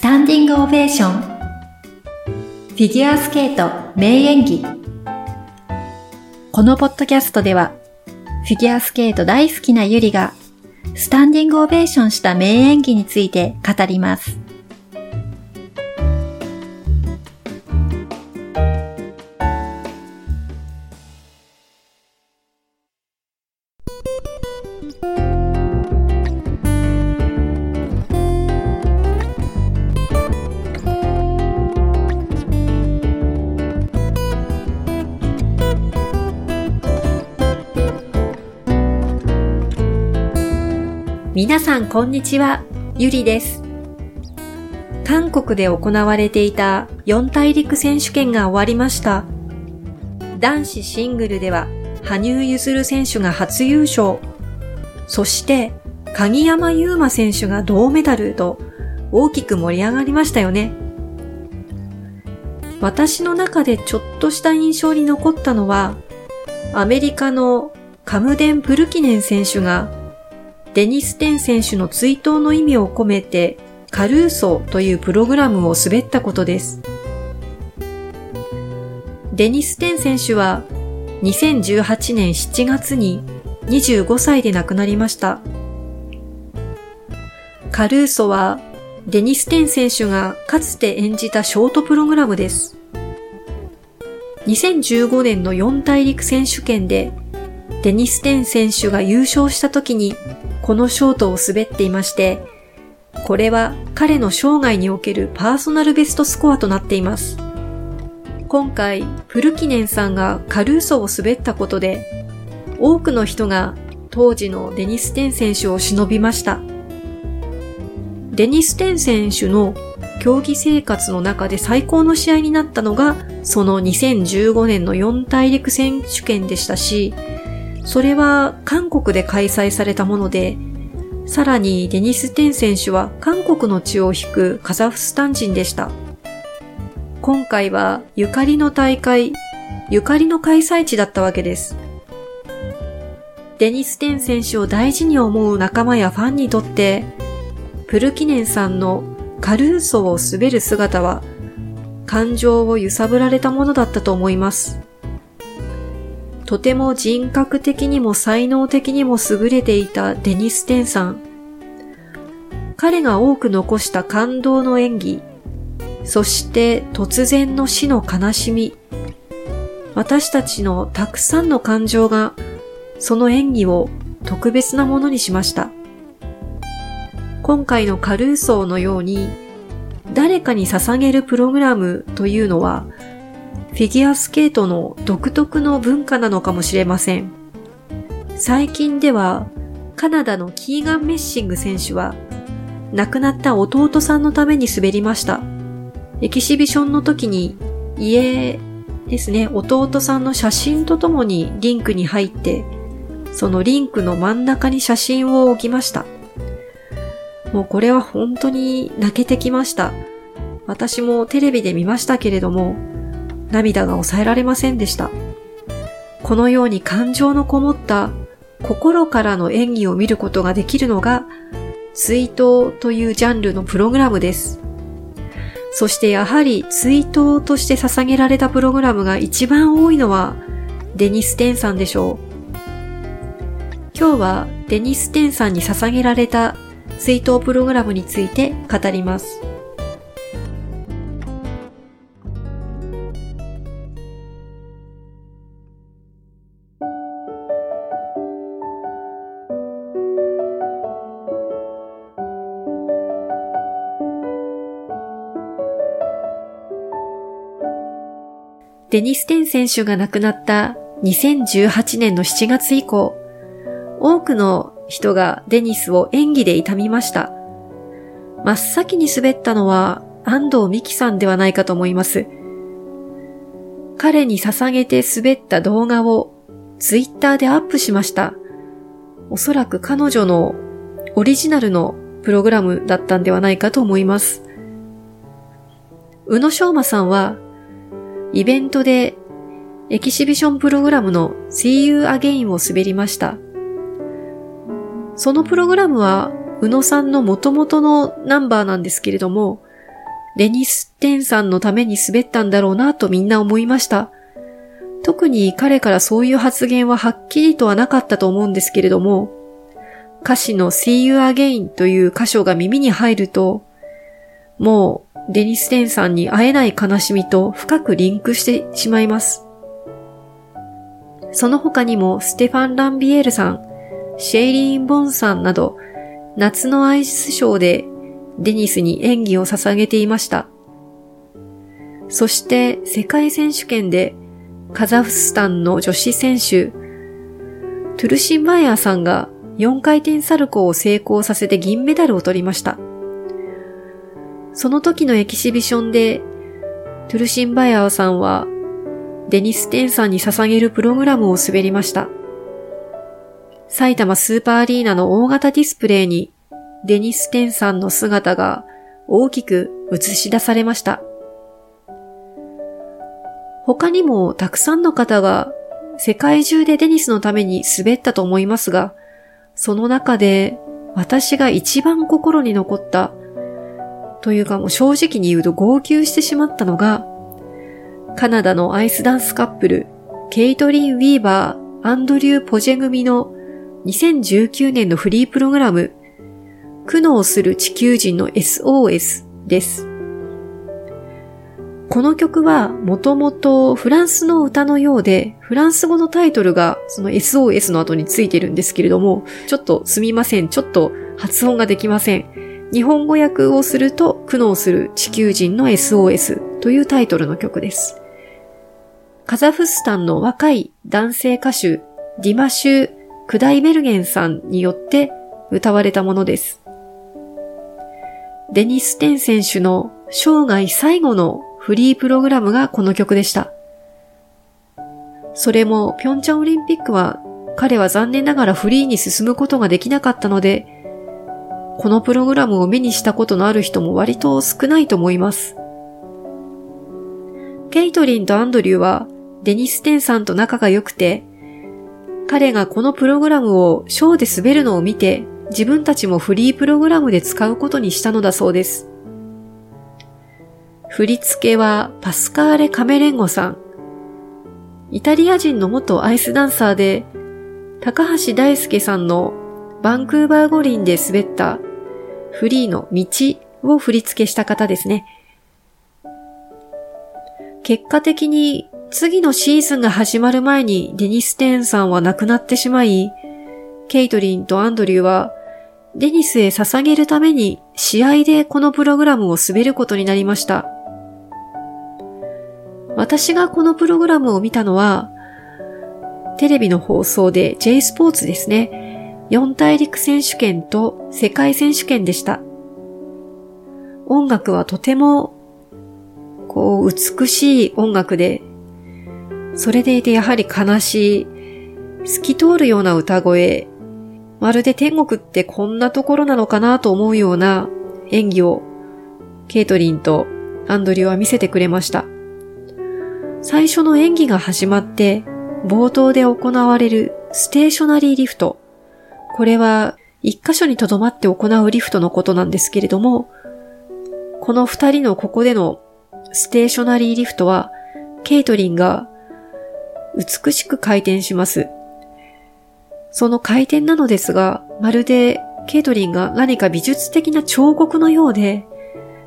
スタンディングオベーションフィギュアスケート名演技このポッドキャストではフィギュアスケート大好きなゆりがスタンディングオベーションした名演技について語ります。皆さんこんにちは、ゆりです。韓国で行われていた四大陸選手権が終わりました。男子シングルでは羽生結弦選手が初優勝。そして鍵山優真選手が銅メダルと大きく盛り上がりましたよね。私の中でちょっとした印象に残ったのは、アメリカのカムデン・プルキネン選手がデニス・テン選手の追悼の意味を込めてカルーソというプログラムを滑ったことです。デニス・テン選手は2018年7月に25歳で亡くなりました。カルーソはデニス・テン選手がかつて演じたショートプログラムです。2015年の四大陸選手権でデニス・テン選手が優勝した時にこのショートを滑っていまして、これは彼の生涯におけるパーソナルベストスコアとなっています。今回、プルキネンさんがカルーソを滑ったことで、多くの人が当時のデニス・テン選手を忍びました。デニス・テン選手の競技生活の中で最高の試合になったのが、その2015年の四大陸選手権でしたし、それは韓国で開催されたもので、さらにデニス・テン選手は韓国の血を引くカザフスタン人でした。今回はゆかりの大会、ゆかりの開催地だったわけです。デニス・テン選手を大事に思う仲間やファンにとって、プルキネンさんのカルーソを滑る姿は、感情を揺さぶられたものだったと思います。とても人格的にも才能的にも優れていたデニス・テンさん。彼が多く残した感動の演技、そして突然の死の悲しみ、私たちのたくさんの感情がその演技を特別なものにしました。今回のカルーソーのように誰かに捧げるプログラムというのはフィギュアスケートの独特の文化なのかもしれません。最近ではカナダのキーガン・メッシング選手は亡くなった弟さんのために滑りました。エキシビションの時に家ですね、弟さんの写真とともにリンクに入って、そのリンクの真ん中に写真を置きました。もうこれは本当に泣けてきました。私もテレビで見ましたけれども、涙が抑えられませんでした。このように感情のこもった心からの演技を見ることができるのが追悼というジャンルのプログラムです。そしてやはり追悼として捧げられたプログラムが一番多いのはデニス・テンさんでしょう。今日はデニス・テンさんに捧げられた追悼プログラムについて語ります。デニス・テン選手が亡くなった2018年の7月以降、多くの人がデニスを演技で痛みました。真っ先に滑ったのは安藤美希さんではないかと思います。彼に捧げて滑った動画をツイッターでアップしました。おそらく彼女のオリジナルのプログラムだったんではないかと思います。宇野昌磨さんはイベントでエキシビションプログラムの See You Again を滑りました。そのプログラムは宇野さんの元々のナンバーなんですけれども、デニス・テンさんのために滑ったんだろうなとみんな思いました。特に彼からそういう発言ははっきりとはなかったと思うんですけれども、歌詞の See You Again という箇所が耳に入ると、もうデニス・テンさんに会えない悲しみと深くリンクしてしまいます。その他にもステファン・ランビエールさん、シェイリーン・ボンさんなど、夏のアイスショーでデニスに演技を捧げていました。そして世界選手権でカザフスタンの女子選手、トゥルシンバイアさんが4回転サルコーを成功させて銀メダルを取りました。その時のエキシビションで、トゥルシンバイアーさんはデニス・テンさんに捧げるプログラムを滑りました。埼玉スーパーアリーナの大型ディスプレイにデニス・テンさんの姿が大きく映し出されました。他にもたくさんの方が世界中でデニスのために滑ったと思いますが、その中で私が一番心に残ったというかもう正直に言うと号泣してしまったのが、カナダのアイスダンスカップル、ケイトリン・ウィーバー、アンドリュー・ポジェ組の2019年のフリープログラム、苦悩する地球人の SOS です。この曲はもともとフランスの歌のようで、フランス語のタイトルがその SOS の後についてるんですけれども、ちょっとすみません。ちょっと発音ができません。日本語訳をすると苦悩する地球人の SOS というタイトルの曲です。カザフスタンの若い男性歌手ディマシュ・クダイベルゲンさんによって歌われたものです。デニス・テン選手の生涯最後のフリープログラムがこの曲でした。それも、ピョンチャンオリンピックは、彼は残念ながらフリーに進むことができなかったので、このプログラムを目にしたことのある人も割と少ないと思います。ケイトリンとアンドリューは、デニス・テンさんと仲が良くて、彼がこのプログラムをショーで滑るのを見て、自分たちもフリープログラムで使うことにしたのだそうです。振り付けはパスカーレ・カメレンゴさん。イタリア人の元アイスダンサーで、高橋大輔さんのバンクーバー五輪で滑ったフリーの道を振り付けした方ですね。結果的に次のシーズンが始まる前にデニス・テーンさんは亡くなってしまい、ケイトリンとアンドリューはデニスへ捧げるために試合でこのプログラムを滑ることになりました。私がこのプログラムを見たのは、テレビの放送で J スポーツですね。四大陸選手権と世界選手権でした。音楽はとても、こう、美しい音楽で、それでいてやはり悲しい、透き通るような歌声、まるで天国ってこんなところなのかなと思うような演技を、ケイトリンとアンドリューは見せてくれました。最初の演技が始まって、冒頭で行われるステーショナリーリフト。これは一箇所に留まって行うリフトのことなんですけれども、この二人のここでのステーショナリーリフトは、ケイトリンが美しく回転します。その回転なのですが、まるでケイトリンが何か美術的な彫刻のようで、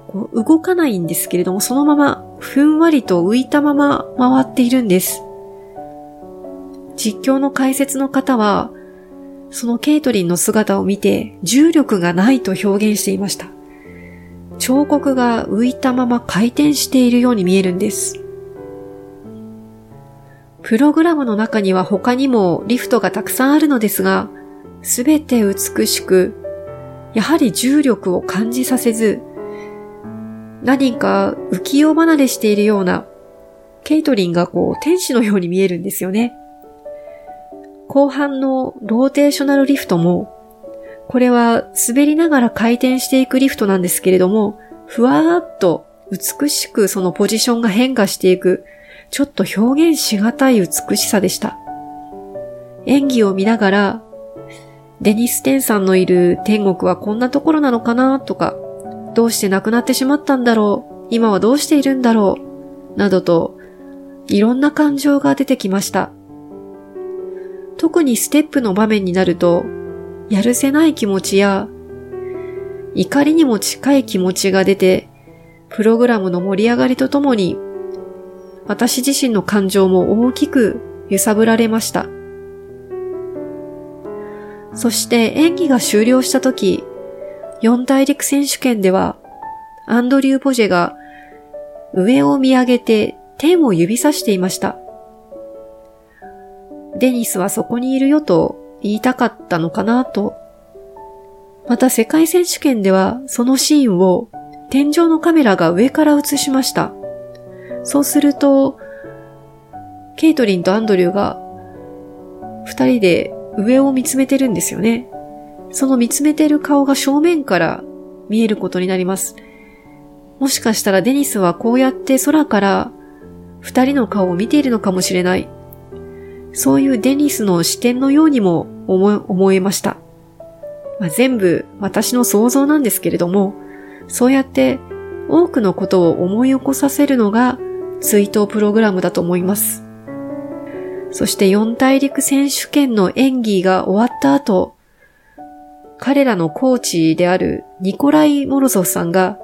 こう動かないんですけれども、そのままふんわりと浮いたまま回っているんです。実況の解説の方は、そのケイトリンの姿を見て重力がないと表現していました。彫刻が浮いたまま回転しているように見えるんです。プログラムの中には他にもリフトがたくさんあるのですが、すべて美しく、やはり重力を感じさせず、何か浮世離れしているような、ケイトリンがこう天使のように見えるんですよね。後半のローテーショナルリフトも、これは滑りながら回転していくリフトなんですけれども、ふわーっと美しくそのポジションが変化していく、ちょっと表現しがたい美しさでした。演技を見ながら、デニス・テンさんのいる天国はこんなところなのかなとか、どうして亡くなってしまったんだろう今はどうしているんだろうなどと、いろんな感情が出てきました。特にステップの場面になると、やるせない気持ちや、怒りにも近い気持ちが出て、プログラムの盛り上がりとともに、私自身の感情も大きく揺さぶられました。そして演技が終了した時、四大陸選手権では、アンドリュー・ポジェが上を見上げて天を指さしていました。デニスはそこにいるよと言いたかったのかなと。また世界選手権ではそのシーンを天井のカメラが上から映しました。そうすると、ケイトリンとアンドリューが二人で上を見つめてるんですよね。その見つめてる顔が正面から見えることになります。もしかしたらデニスはこうやって空から二人の顔を見ているのかもしれない。そういうデニスの視点のようにも思思えました。まあ、全部私の想像なんですけれども、そうやって多くのことを思い起こさせるのが追悼プログラムだと思います。そして四大陸選手権の演技が終わった後、彼らのコーチであるニコライ・モロゾフさんが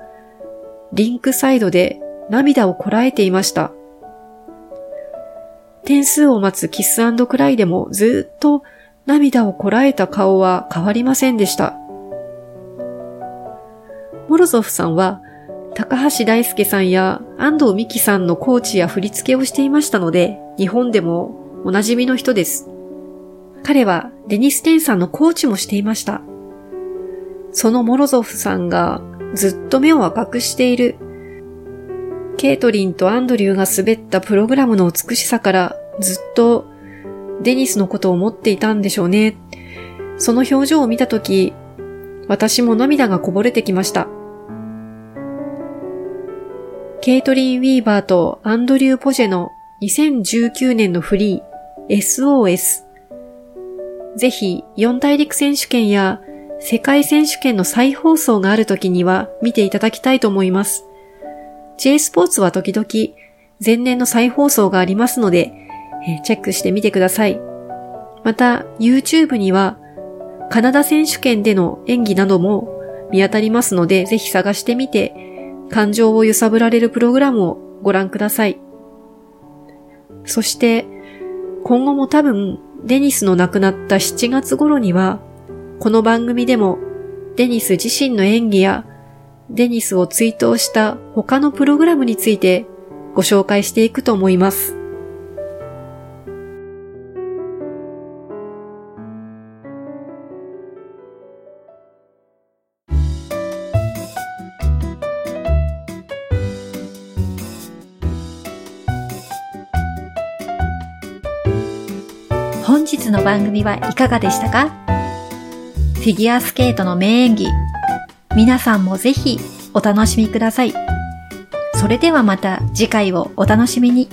リンクサイドで涙をこらえていました。点数を待つキスクライでもずっと涙をこらえた顔は変わりませんでした。モロゾフさんは高橋大輔さんや安藤美希さんのコーチや振り付けをしていましたので、日本でもおなじみの人です。彼はデニス・テンさんのコーチもしていました。そのモロゾフさんがずっと目を赤くしている。ケイトリンとアンドリューが滑ったプログラムの美しさからずっとデニスのことを思っていたんでしょうね。その表情を見たとき、私も涙がこぼれてきました。ケイトリン・ウィーバーとアンドリュー・ポジェの2019年のフリー SOS。ぜひ四大陸選手権や世界選手権の再放送がある時には見ていただきたいと思います。J スポーツは時々前年の再放送がありますので、えチェックしてみてください。また YouTube にはカナダ選手権での演技なども見当たりますので、ぜひ探してみて感情を揺さぶられるプログラムをご覧ください。そして、今後も多分、デニスの亡くなった7月頃には、この番組でも、デニス自身の演技や、デニスを追悼した他のプログラムについてご紹介していくと思います。本日の番組はいかがでしたか？フィギュアスケートの名演技、皆さんもぜひお楽しみください。それではまた次回をお楽しみに。